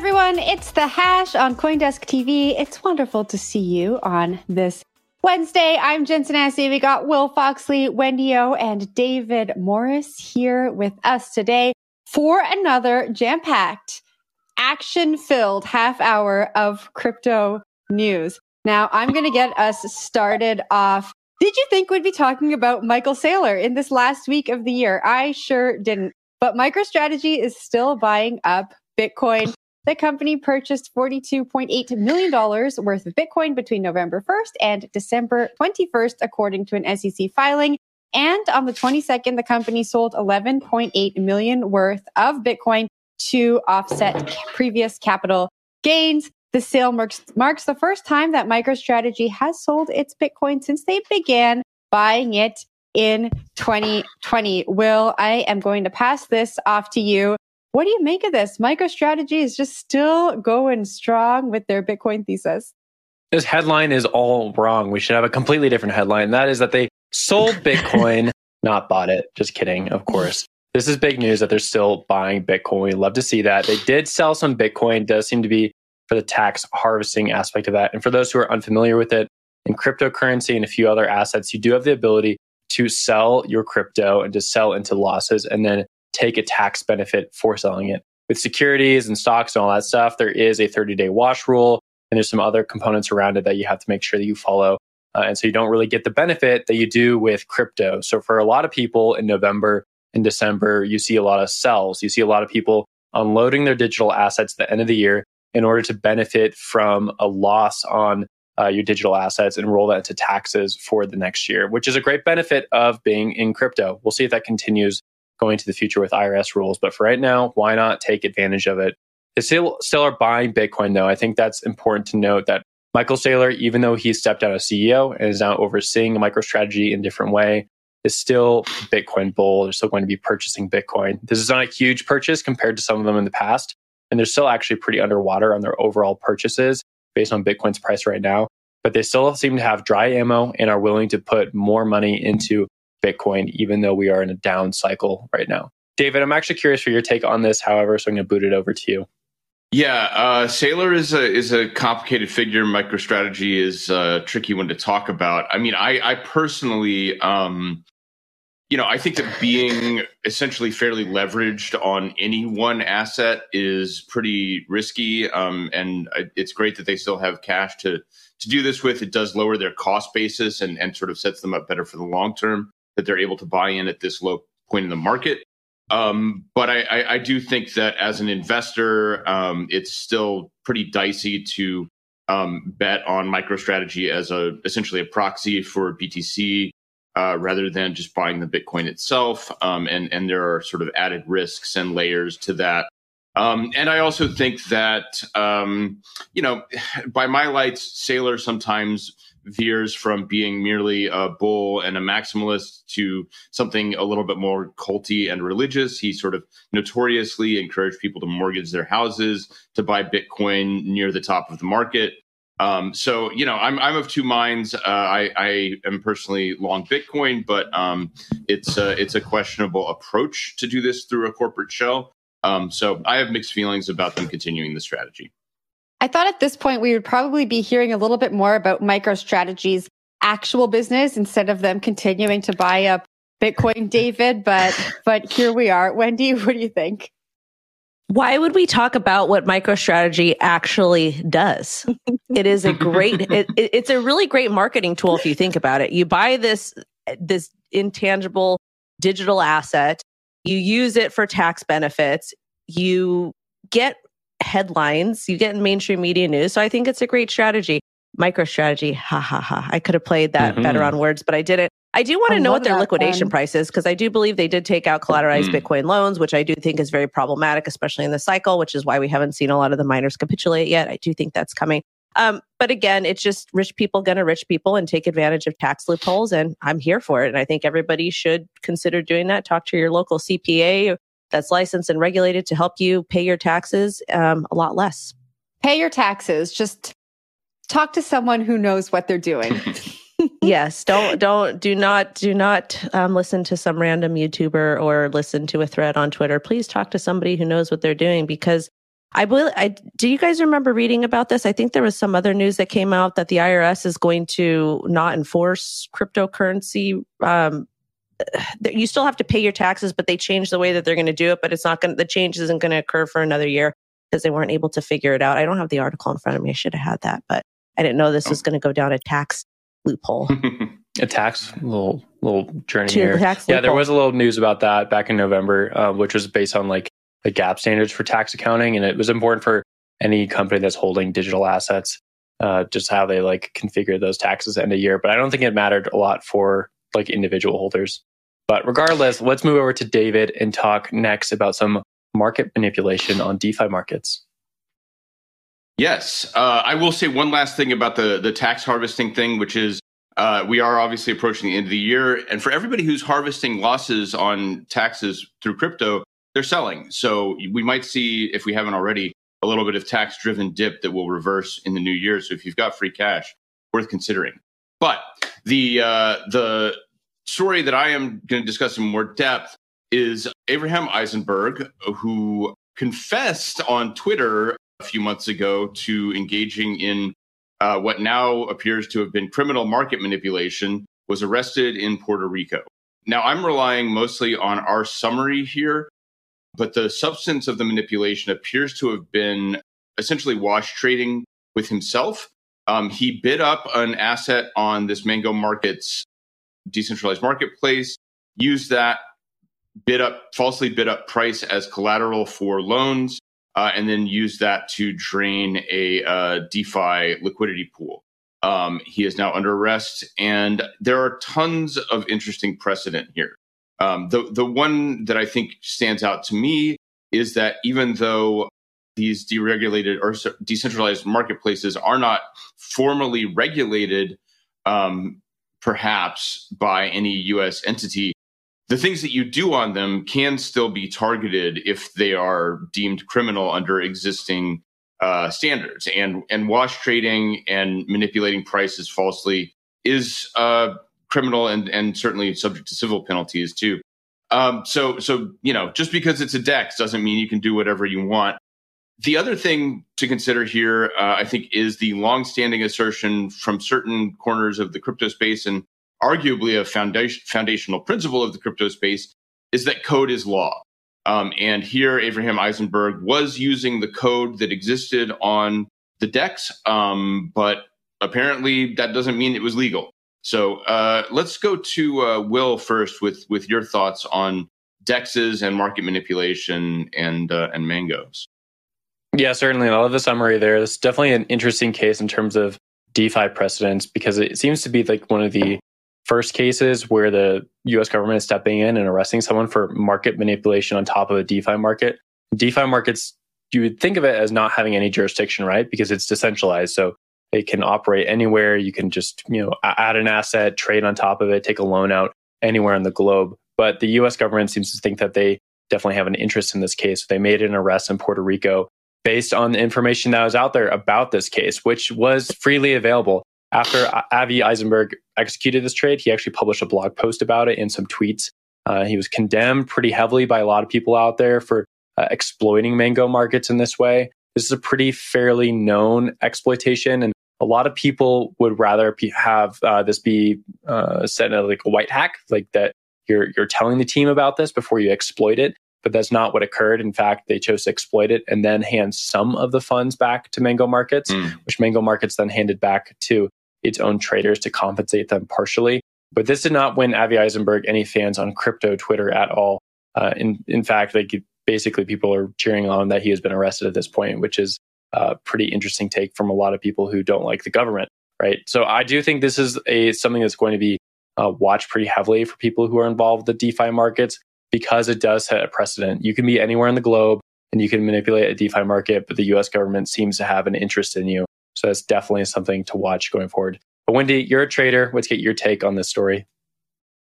Everyone, it's the Hash on Coindesk TV. It's wonderful to see you on this Wednesday, I'm Jen Sanasie. We got Will Foxley, Wendy O, and David Morris here with us today for another jam packed, action filled half hour of crypto news. Now, I'm going to get us started off. Did you think we'd be talking about Michael Saylor in this last week of the year? I sure didn't. But MicroStrategy is still buying up Bitcoin the company purchased $42.8 million worth of Bitcoin between November 1st and December 21st, according to an SEC filing. And on the 22nd, the company sold 11.8 million worth of Bitcoin to offset previous capital gains. The sale marks, marks the first time that MicroStrategy has sold its Bitcoin since they began buying it in 2020. Will, I am going to pass this off to you. What do you make of this? MicroStrategy is just still going strong with their Bitcoin thesis. This headline is all wrong. We should have a completely different headline. That is that they sold Bitcoin, not bought it. Just kidding, of course. This is big news that they're still buying Bitcoin. We love to see that. They did sell some Bitcoin, does seem to be for the tax harvesting aspect of that. And for those who are unfamiliar with it, in cryptocurrency and a few other assets, you do have the ability to sell your crypto and to sell into losses and then take a tax benefit for selling it. With securities and stocks and all that stuff, there is a 30 day wash rule, and there's some other components around it that you have to make sure that you follow. Uh, and so you don't really get the benefit that you do with crypto. So for a lot of people in November and December, you see a lot of sells. You see a lot of people unloading their digital assets at the end of the year in order to benefit from a loss on uh, your digital assets and roll that into taxes for the next year, which is a great benefit of being in crypto. We'll see if that continues going to the future with IRS rules. But for right now, why not take advantage of it? They still, still are buying Bitcoin, though. I think that's important to note that Michael Saylor, even though he stepped down as CEO and is now overseeing MicroStrategy in a different way, is still Bitcoin bull. They're still going to be purchasing Bitcoin. This is not a huge purchase compared to some of them in the past. And they're still actually pretty underwater on their overall purchases based on Bitcoin's price right now. But they still seem to have dry ammo and are willing to put more money into Bitcoin, even though we are in a down cycle right now. David, I'm actually curious for your take on this, however, so I'm going to boot it over to you. Yeah, uh, Saylor is a is a complicated figure. MicroStrategy is a tricky one to talk about. I mean, I, I personally, um, you know, I think that being essentially fairly leveraged on any one asset is pretty risky. Um, and it's great that they still have cash to to do this with. It does lower their cost basis and and sort of sets them up better for the long term that they're able to buy in at this low point in the market. Um, but I, I, I, do think that as an investor, um, it's still pretty dicey to um, bet on MicroStrategy as a essentially a proxy for BTC uh, rather than just buying the Bitcoin itself. Um, and and there are sort of added risks and layers to that. Um, and I also think that um, you know, by my lights, Saylor sometimes veers from being merely a bull and a maximalist to something a little bit more culty and religious. He sort of notoriously encouraged people to mortgage their houses to buy Bitcoin near the top of the market. Um, so you know, I'm I'm of two minds. Uh, I, I am personally long Bitcoin, but um, it's a, it's a questionable approach to do this through a corporate shell. Um, so I have mixed feelings about them continuing the strategy. I thought at this point we would probably be hearing a little bit more about MicroStrategy's actual business instead of them continuing to buy up Bitcoin, David. But but here we are. Wendy, what do you think? Why would we talk about what MicroStrategy actually does? it is a great, it, it, it's a really great marketing tool if you think about it. You buy this this intangible digital asset, you use it for tax benefits, you get headlines, you get in mainstream media news. So I think it's a great strategy. MicroStrategy, ha ha ha. I could have played that mm-hmm. better on words, but I didn't. I do want to know what their liquidation fun. price is because I do believe they did take out collateralized mm. Bitcoin loans, which I do think is very problematic, especially in the cycle, which is why we haven't seen a lot of the miners capitulate yet. I do think that's coming. Um, but again, it's just rich people gonna rich people and take advantage of tax loopholes, and I'm here for it. And I think everybody should consider doing that. Talk to your local CPA that's licensed and regulated to help you pay your taxes um, a lot less. Pay your taxes. Just talk to someone who knows what they're doing. yes, don't don't do not do not um, listen to some random YouTuber or listen to a thread on Twitter. Please talk to somebody who knows what they're doing because I believe. I do. You guys remember reading about this? I think there was some other news that came out that the IRS is going to not enforce cryptocurrency um, you still have to pay your taxes, but they changed the way that they're going to do it. But it's not going. The change isn't going to occur for another year because they weren't able to figure it out. I don't have the article in front of me. I should have had that, but I didn't know this was going to go down a tax loophole. a tax little little journey to here. yeah, loophole. there was a little news about that back in November, uh, which was based on like the GAAP standards for tax accounting, and it was important for any company that's holding digital assets. Uh, just how they like configure those taxes end of year, but I don't think it mattered a lot for like individual holders. But regardless, let's move over to David and talk next about some market manipulation on DeFi markets. Yes, uh, I will say one last thing about the the tax harvesting thing, which is uh, we are obviously approaching the end of the year, and for everybody who's harvesting losses on taxes through crypto, they're selling. So we might see, if we haven't already, a little bit of tax driven dip that will reverse in the new year. So if you've got free cash, worth considering. But the uh, the story that I am going to discuss in more depth is Abraham Eisenberg, who confessed on Twitter a few months ago to engaging in uh, what now appears to have been criminal market manipulation, was arrested in Puerto Rico. Now, I'm relying mostly on our summary here, but the substance of the manipulation appears to have been essentially wash trading with himself. Um, he bid up an asset on this Mango Markets decentralized marketplace, use that bid up, falsely bid up price as collateral for loans, uh, and then use that to drain a uh, DeFi liquidity pool. Um, he is now under arrest, and there are tons of interesting precedent here. Um, the the one that I think stands out to me is that even though these deregulated or decentralized marketplaces are not formally regulated, um, perhaps by any US entity, the things that you do on them can still be targeted if they are deemed criminal under existing uh, standards. And and wash trading and manipulating prices falsely is uh, criminal and and certainly subject to civil penalties too. Um, so so you know just because it's a DEX doesn't mean you can do whatever you want. The other thing to consider here, uh, I think, is the longstanding assertion from certain corners of the crypto space and arguably a foundation, foundational principle of the crypto space is that code is law. Um, and here, Abraham Eisenberg was using the code that existed on the DEX, um, but apparently that doesn't mean it was legal. So uh, let's go to uh, Will first with with your thoughts on DEXs and market manipulation and uh, and mangoes. Yeah, certainly. I love the summary there. It's definitely an interesting case in terms of DeFi precedents because it seems to be like one of the first cases where the US government is stepping in and arresting someone for market manipulation on top of a DeFi market. DeFi markets, you would think of it as not having any jurisdiction, right? Because it's decentralized. So it can operate anywhere. You can just, you know, add an asset, trade on top of it, take a loan out anywhere in the globe. But the US government seems to think that they definitely have an interest in this case. They made an arrest in Puerto Rico based on the information that was out there about this case, which was freely available. After Avi Eisenberg executed this trade, he actually published a blog post about it and some tweets. Uh, he was condemned pretty heavily by a lot of people out there for uh, exploiting mango markets in this way. This is a pretty fairly known exploitation, and a lot of people would rather have uh, this be uh, set in like a white hack, like that you're you're telling the team about this before you exploit it. But that's not what occurred. In fact, they chose to exploit it and then hand some of the funds back to Mango Markets, mm. which Mango Markets then handed back to its own traders to compensate them partially. But this did not win Avi Eisenberg any fans on crypto Twitter at all. Uh, in in fact, like basically people are cheering on that he has been arrested at this point, which is a pretty interesting take from a lot of people who don't like the government, right? So I do think this is a something that's going to be uh, watched pretty heavily for people who are involved with the DeFi markets because it does set a precedent. You can be anywhere in the globe and you can manipulate a DeFi market, but the US government seems to have an interest in you. So that's definitely something to watch going forward. But Wendy, you're a trader. Let's get your take on this story.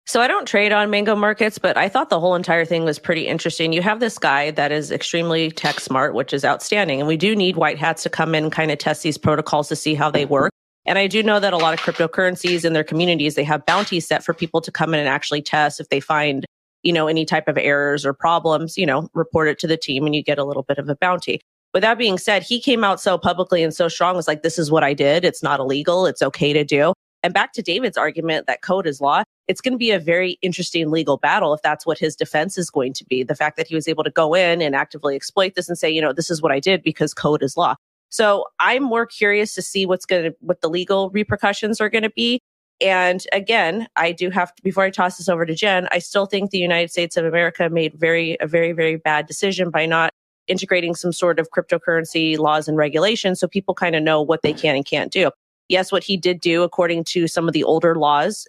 So I don't trade on mango markets, but I thought the whole entire thing was pretty interesting. You have this guy that is extremely tech smart, which is outstanding. And we do need white hats to come in and kind of test these protocols to see how they work. And I do know that a lot of cryptocurrencies in their communities, they have bounties set for people to come in and actually test if they find, you know, any type of errors or problems, you know, report it to the team and you get a little bit of a bounty. With that being said, he came out so publicly and so strong was like, this is what I did. It's not illegal. It's okay to do. And back to David's argument that code is law, it's going to be a very interesting legal battle if that's what his defense is going to be. The fact that he was able to go in and actively exploit this and say, you know, this is what I did because code is law. So I'm more curious to see what's going to, what the legal repercussions are going to be. And again, I do have to, before I toss this over to Jen, I still think the United States of America made very, a very, very bad decision by not integrating some sort of cryptocurrency laws and regulations so people kind of know what they can and can't do yes, what he did do, according to some of the older laws,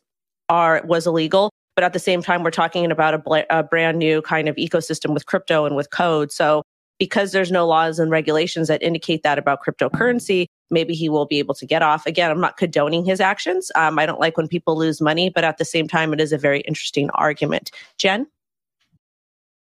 are was illegal. But at the same time, we're talking about a, bl- a brand new kind of ecosystem with crypto and with code. So because there's no laws and regulations that indicate that about cryptocurrency, maybe he will be able to get off. Again, I'm not condoning his actions. Um, I don't like when people lose money, but at the same time, it is a very interesting argument. Jen?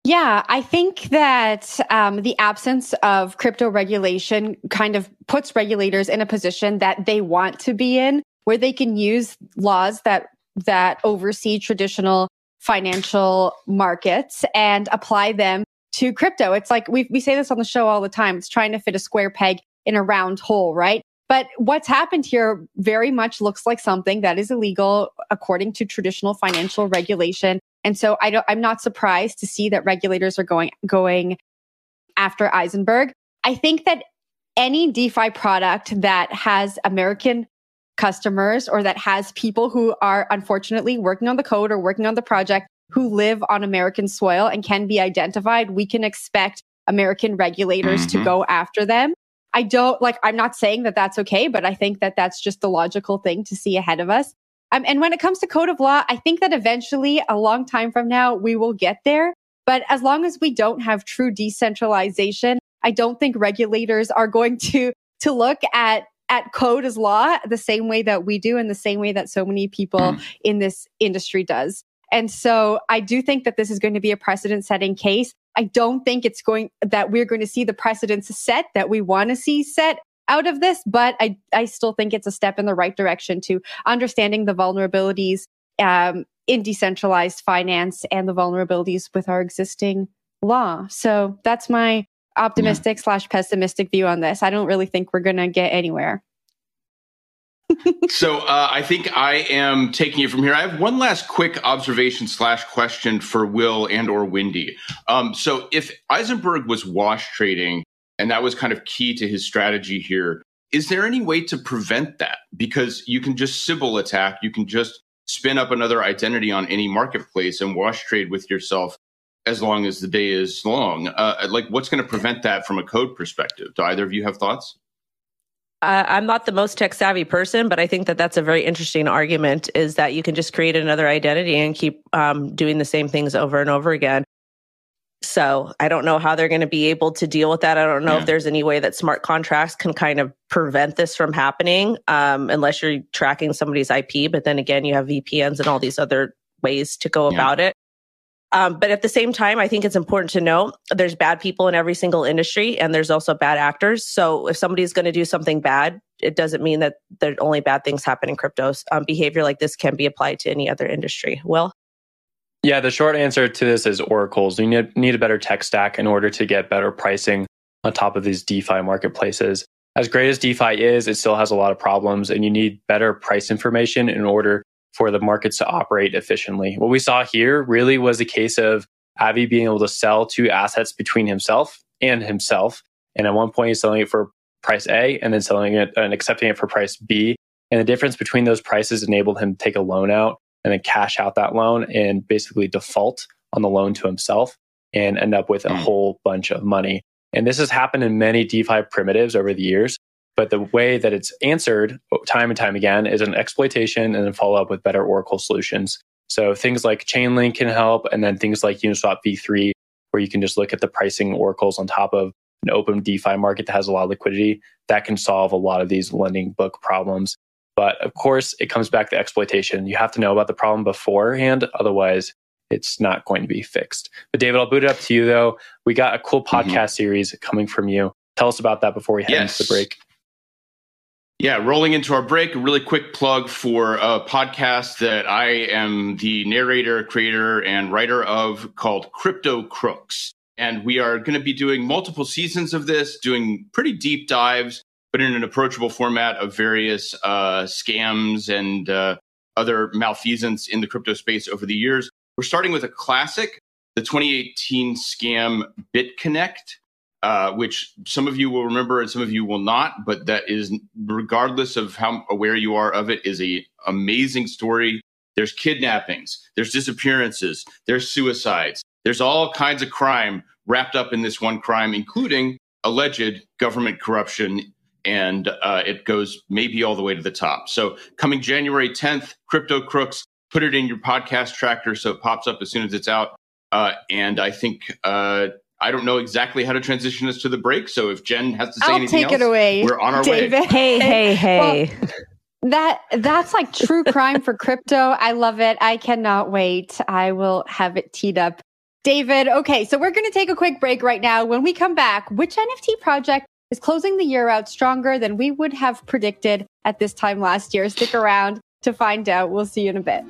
Yeah, I think that um, the absence of crypto regulation kind of puts regulators in a position that they want to be in, where they can use laws that that oversee traditional financial markets and apply them to crypto. It's like we we say this on the show all the time. It's trying to fit a square peg in a round hole, right? But what's happened here very much looks like something that is illegal according to traditional financial regulation. And so I don't, I'm not surprised to see that regulators are going, going after Eisenberg. I think that any DeFi product that has American customers or that has people who are unfortunately working on the code or working on the project who live on American soil and can be identified, we can expect American regulators mm-hmm. to go after them. I don't like, I'm not saying that that's okay, but I think that that's just the logical thing to see ahead of us. Um, and when it comes to code of law, I think that eventually a long time from now, we will get there. But as long as we don't have true decentralization, I don't think regulators are going to, to look at at code as law the same way that we do and the same way that so many people mm. in this industry does. And so I do think that this is going to be a precedent setting case. I don't think it's going that we're going to see the precedents set that we want to see set out of this, but I, I still think it's a step in the right direction to understanding the vulnerabilities um, in decentralized finance and the vulnerabilities with our existing law. So that's my optimistic yeah. slash pessimistic view on this. I don't really think we're going to get anywhere so uh, I think I am taking it from here. I have one last quick observation slash question for Will and or Wendy. Um, so if Eisenberg was wash trading and that was kind of key to his strategy here, is there any way to prevent that? Because you can just Sybil attack, you can just spin up another identity on any marketplace and wash trade with yourself as long as the day is long. Uh, like, what's going to prevent that from a code perspective? Do either of you have thoughts? Uh, I'm not the most tech savvy person, but I think that that's a very interesting argument is that you can just create another identity and keep um, doing the same things over and over again. So I don't know how they're going to be able to deal with that. I don't know yeah. if there's any way that smart contracts can kind of prevent this from happening, um, unless you're tracking somebody's IP. But then again, you have VPNs and all these other ways to go yeah. about it. Um, but at the same time, I think it's important to know there's bad people in every single industry and there's also bad actors. So if somebody's going to do something bad, it doesn't mean that there only bad things happen in cryptos. Um, behavior like this can be applied to any other industry. Will? Yeah, the short answer to this is oracles. You need, need a better tech stack in order to get better pricing on top of these DeFi marketplaces. As great as DeFi is, it still has a lot of problems, and you need better price information in order for the markets to operate efficiently. What we saw here really was a case of Avi being able to sell two assets between himself and himself. And at one point, he's selling it for price A and then selling it and accepting it for price B. And the difference between those prices enabled him to take a loan out and then cash out that loan and basically default on the loan to himself and end up with a mm. whole bunch of money. And this has happened in many DeFi primitives over the years. But the way that it's answered time and time again is an exploitation and then follow up with better Oracle solutions. So things like Chainlink can help, and then things like Uniswap v3, where you can just look at the pricing oracles on top of an open DeFi market that has a lot of liquidity. That can solve a lot of these lending book problems. But of course, it comes back to exploitation. You have to know about the problem beforehand. Otherwise, it's not going to be fixed. But David, I'll boot it up to you though. We got a cool mm-hmm. podcast mm-hmm. series coming from you. Tell us about that before we head yes. into the break. Yeah, rolling into our break, a really quick plug for a podcast that I am the narrator, creator, and writer of called Crypto Crooks. And we are going to be doing multiple seasons of this, doing pretty deep dives, but in an approachable format of various uh, scams and uh, other malfeasance in the crypto space over the years. We're starting with a classic, the 2018 scam BitConnect uh, which some of you will remember and some of you will not, but that is, regardless of how aware you are of it, is a amazing story. There's kidnappings, there's disappearances, there's suicides, there's all kinds of crime wrapped up in this one crime, including alleged government corruption. And uh, it goes maybe all the way to the top. So, coming January 10th, Crypto Crooks, put it in your podcast tracker so it pops up as soon as it's out. Uh, and I think uh, I don't know exactly how to transition us to the break. So if Jen has to say I'll anything take else, it away, we're on our David. way. Hey, hey, hey. Well, that that's like true crime for crypto. I love it. I cannot wait. I will have it teed up. David, okay, so we're going to take a quick break right now. When we come back, which NFT project is closing the year out stronger than we would have predicted at this time last year? Stick around to find out. We'll see you in a bit.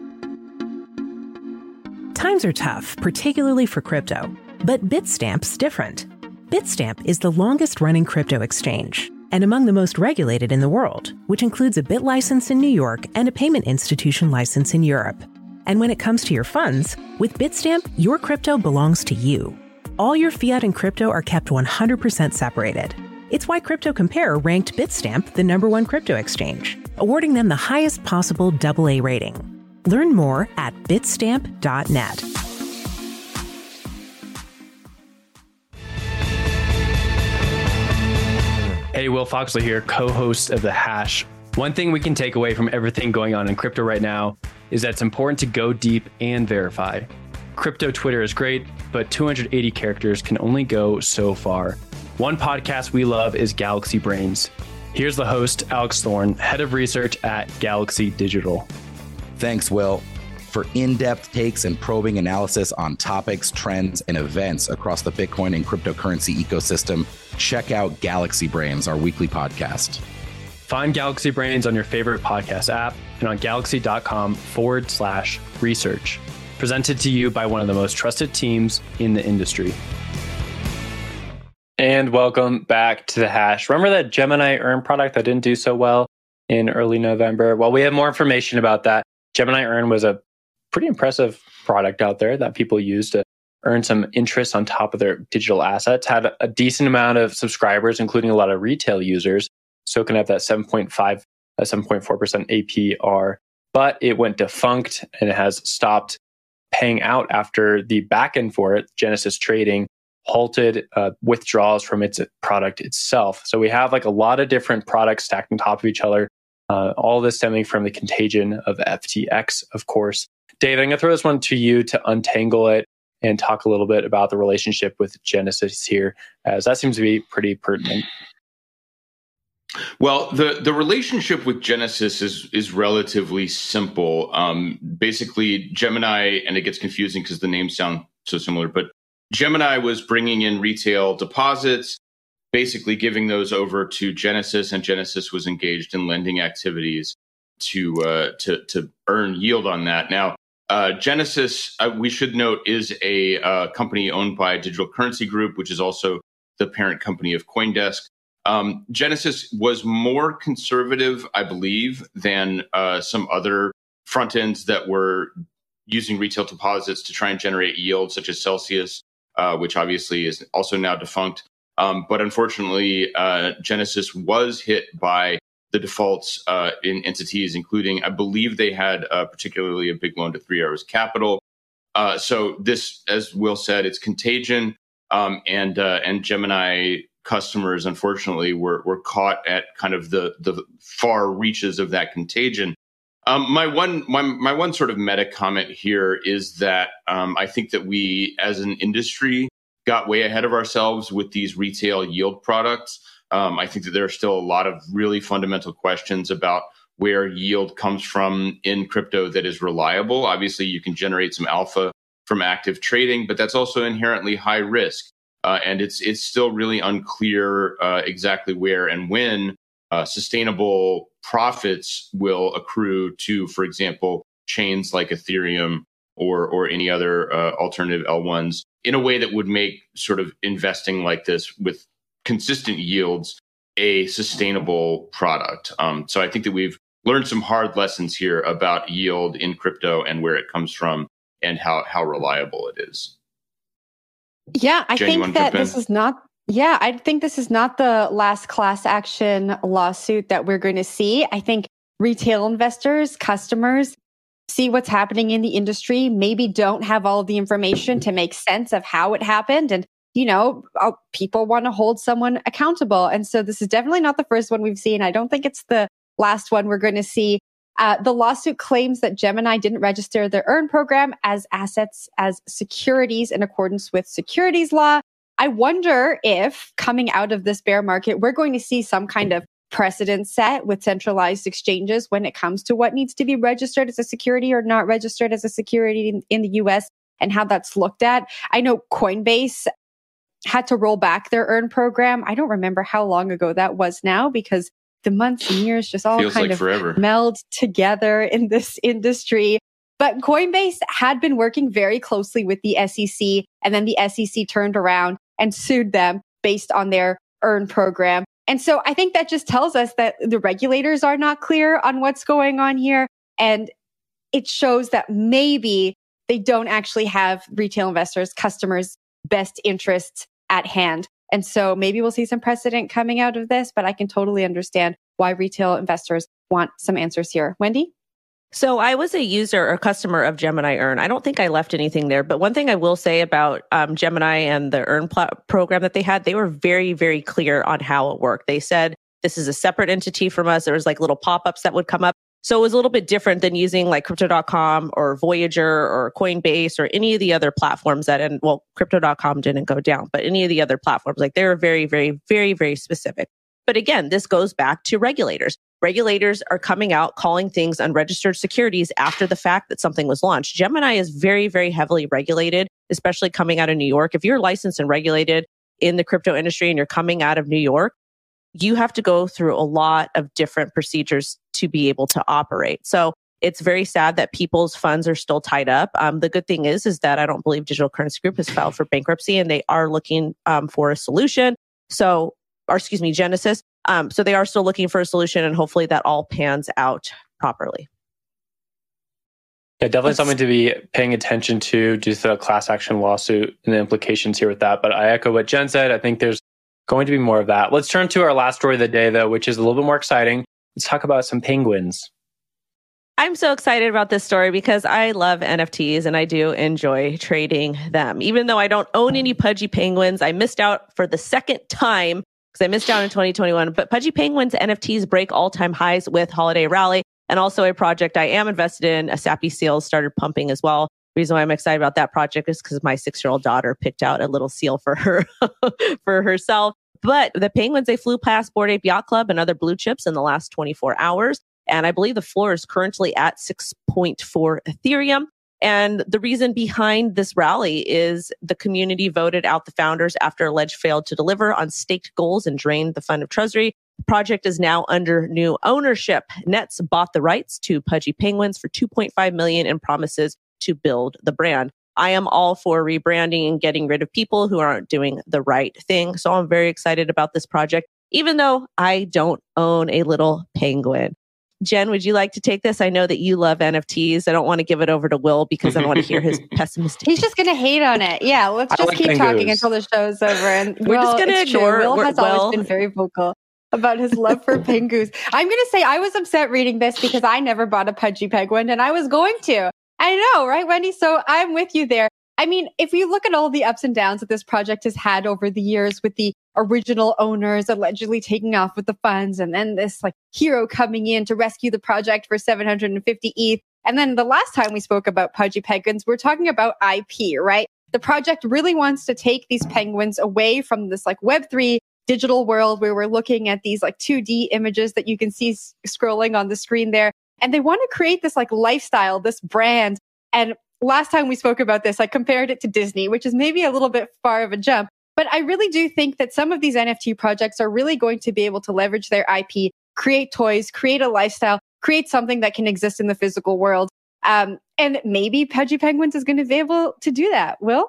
Times are tough, particularly for crypto. But Bitstamp's different. Bitstamp is the longest running crypto exchange and among the most regulated in the world, which includes a bit license in New York and a payment institution license in Europe. And when it comes to your funds, with Bitstamp, your crypto belongs to you. All your fiat and crypto are kept 100% separated. It's why Crypto Compare ranked Bitstamp the number one crypto exchange, awarding them the highest possible AA rating. Learn more at bitstamp.net. Will Foxley here, co host of The Hash. One thing we can take away from everything going on in crypto right now is that it's important to go deep and verify. Crypto Twitter is great, but 280 characters can only go so far. One podcast we love is Galaxy Brains. Here's the host, Alex Thorn, head of research at Galaxy Digital. Thanks, Will. For in depth takes and probing analysis on topics, trends, and events across the Bitcoin and cryptocurrency ecosystem, check out Galaxy Brains, our weekly podcast. Find Galaxy Brains on your favorite podcast app and on galaxy.com forward slash research. Presented to you by one of the most trusted teams in the industry. And welcome back to the hash. Remember that Gemini Earn product that didn't do so well in early November? Well, we have more information about that. Gemini Earn was a pretty impressive product out there that people use to earn some interest on top of their digital assets, had a decent amount of subscribers, including a lot of retail users, soaking up that 7.5, uh, 7.4% APR. But it went defunct and it has stopped paying out after the backend for it, Genesis Trading, halted uh, withdrawals from its product itself. So we have like a lot of different products stacked on top of each other. Uh, all this stemming from the contagion of FTX, of course. Dave, I'm going to throw this one to you to untangle it and talk a little bit about the relationship with Genesis here, as that seems to be pretty pertinent. Well, the the relationship with Genesis is is relatively simple. Um, basically, Gemini, and it gets confusing because the names sound so similar, but Gemini was bringing in retail deposits, basically giving those over to Genesis, and Genesis was engaged in lending activities to uh, to to earn yield on that. Now, uh, Genesis, uh, we should note, is a uh, company owned by Digital Currency Group, which is also the parent company of CoinDesk. Um, Genesis was more conservative, I believe, than uh, some other front ends that were using retail deposits to try and generate yield, such as Celsius, uh, which obviously is also now defunct. Um, but unfortunately, uh, Genesis was hit by the defaults uh, in entities, including, I believe they had uh, particularly a big loan to Three Arrows Capital. Uh, so this, as Will said, it's contagion, um, and uh, and Gemini customers, unfortunately, were were caught at kind of the the far reaches of that contagion. Um, my one my, my one sort of meta comment here is that um, I think that we, as an industry, got way ahead of ourselves with these retail yield products. Um, I think that there are still a lot of really fundamental questions about where yield comes from in crypto that is reliable. Obviously, you can generate some alpha from active trading, but that's also inherently high risk. Uh, and it's it's still really unclear uh, exactly where and when uh, sustainable profits will accrue to, for example, chains like Ethereum or or any other uh, alternative L1s in a way that would make sort of investing like this with consistent yields a sustainable product. Um, so I think that we've learned some hard lessons here about yield in crypto and where it comes from and how how reliable it is. Yeah, I Jen, think that this is not. Yeah, I think this is not the last class action lawsuit that we're going to see. I think retail investors, customers see what's happening in the industry, maybe don't have all the information to make sense of how it happened. And, you know, uh, people want to hold someone accountable. And so this is definitely not the first one we've seen. I don't think it's the last one we're going to see. Uh, the lawsuit claims that Gemini didn't register their EARN program as assets as securities in accordance with securities law. I wonder if coming out of this bear market, we're going to see some kind of precedent set with centralized exchanges when it comes to what needs to be registered as a security or not registered as a security in, in the US and how that's looked at. I know Coinbase had to roll back their earn program. I don't remember how long ago that was now because the months and years just all Feels kind like of forever. meld together in this industry. But Coinbase had been working very closely with the SEC, and then the SEC turned around and sued them based on their earn program. And so I think that just tells us that the regulators are not clear on what's going on here. And it shows that maybe they don't actually have retail investors, customers' best interests at hand. And so maybe we'll see some precedent coming out of this, but I can totally understand why retail investors want some answers here. Wendy? So I was a user or customer of Gemini Earn. I don't think I left anything there, but one thing I will say about um, Gemini and the Earn pl- program that they had, they were very, very clear on how it worked. They said this is a separate entity from us. There was like little pop-ups that would come up. So it was a little bit different than using like crypto.com or Voyager or Coinbase or any of the other platforms that, and well, crypto.com didn't go down, but any of the other platforms, like they were very, very, very, very specific. But again, this goes back to regulators. Regulators are coming out calling things unregistered securities after the fact that something was launched. Gemini is very, very heavily regulated, especially coming out of New York. If you're licensed and regulated in the crypto industry and you're coming out of New York, you have to go through a lot of different procedures to be able to operate. So it's very sad that people's funds are still tied up. Um, the good thing is, is that I don't believe Digital Currency Group has filed for bankruptcy and they are looking um, for a solution. So, or excuse me, Genesis. Um, so they are still looking for a solution and hopefully that all pans out properly. Yeah, definitely something to be paying attention to due to the class action lawsuit and the implications here with that. But I echo what Jen said. I think there's going to be more of that. Let's turn to our last story of the day, though, which is a little bit more exciting. Let's talk about some penguins. I'm so excited about this story because I love NFTs and I do enjoy trading them. Even though I don't own any Pudgy Penguins, I missed out for the second time because I missed out in 2021. But Pudgy Penguins NFTs break all time highs with Holiday Rally and also a project I am invested in, a Sappy Seals started pumping as well. reason why I'm excited about that project is because my six year old daughter picked out a little seal for her for herself. But the Penguins, they flew past Bored Ape Yacht Club and other blue chips in the last 24 hours. And I believe the floor is currently at 6.4 Ethereum. And the reason behind this rally is the community voted out the founders after alleged failed to deliver on staked goals and drained the fund of treasury. The project is now under new ownership. Netz bought the rights to Pudgy Penguins for 2.5 million and promises to build the brand. I am all for rebranding and getting rid of people who aren't doing the right thing. So I'm very excited about this project, even though I don't own a little penguin. Jen, would you like to take this? I know that you love NFTs. I don't want to give it over to Will because I don't want to hear his pessimistic. He's just going to hate on it. Yeah, let's just like keep talking until the show's over. And we're Will, just going to ignore. True. Will has Will. always been very vocal about his love for penguins. I'm going to say I was upset reading this because I never bought a pudgy penguin, and I was going to. I know, right, Wendy? So I'm with you there. I mean, if you look at all the ups and downs that this project has had over the years with the original owners allegedly taking off with the funds and then this like hero coming in to rescue the project for 750 ETH. And then the last time we spoke about Pudgy Penguins, we're talking about IP, right? The project really wants to take these penguins away from this like Web3 digital world where we're looking at these like 2D images that you can see s- scrolling on the screen there. And they want to create this like lifestyle, this brand. And last time we spoke about this, I compared it to Disney, which is maybe a little bit far of a jump. But I really do think that some of these NFT projects are really going to be able to leverage their IP, create toys, create a lifestyle, create something that can exist in the physical world. Um, and maybe Pudgy Penguins is going to be able to do that. Will?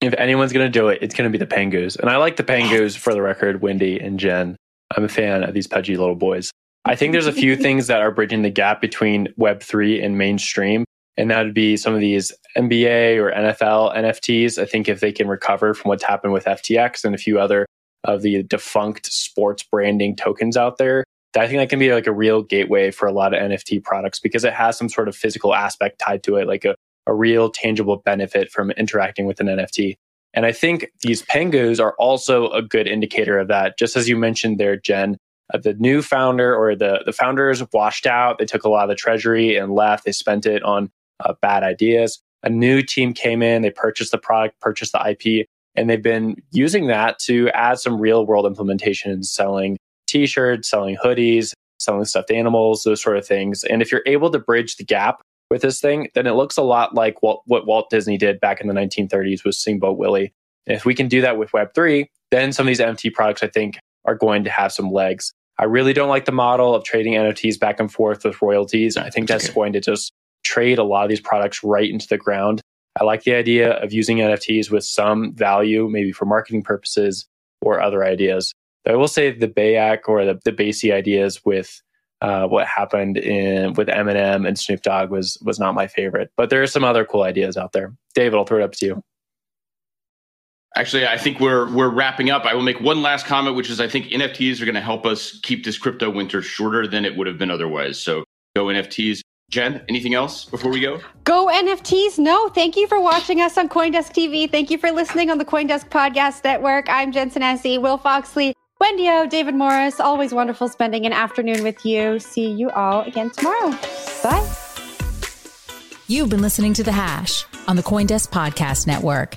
If anyone's going to do it, it's going to be the Pengoos. And I like the Pengoos for the record, Wendy and Jen. I'm a fan of these pudgy little boys. I think there's a few things that are bridging the gap between Web3 and mainstream. And that would be some of these NBA or NFL NFTs. I think if they can recover from what's happened with FTX and a few other of the defunct sports branding tokens out there, I think that can be like a real gateway for a lot of NFT products because it has some sort of physical aspect tied to it, like a, a real tangible benefit from interacting with an NFT. And I think these Pengoos are also a good indicator of that. Just as you mentioned there, Jen, uh, the new founder or the, the founders washed out. They took a lot of the treasury and left. They spent it on uh, bad ideas. A new team came in, they purchased the product, purchased the IP, and they've been using that to add some real world implementations, selling t shirts, selling hoodies, selling stuffed animals, those sort of things. And if you're able to bridge the gap with this thing, then it looks a lot like what, what Walt Disney did back in the 1930s with Steamboat Willie. And if we can do that with Web3, then some of these NFT products, I think, are going to have some legs. I really don't like the model of trading NFTs back and forth with royalties. I think that's okay. going to just trade a lot of these products right into the ground. I like the idea of using NFTs with some value, maybe for marketing purposes or other ideas. But I will say the Bayak or the, the Basie ideas with uh, what happened in with Eminem and Snoop Dogg was was not my favorite. But there are some other cool ideas out there. David, I'll throw it up to you. Actually, I think we're we're wrapping up. I will make one last comment, which is I think NFTs are going to help us keep this crypto winter shorter than it would have been otherwise. So go NFTs. Jen, anything else before we go? Go NFTs. No, thank you for watching us on Coindesk TV. Thank you for listening on the Coindesk Podcast Network. I'm Jen Sanasie, Will Foxley, Wendy O, David Morris. Always wonderful spending an afternoon with you. See you all again tomorrow. Bye. You've been listening to The Hash on the Coindesk Podcast Network.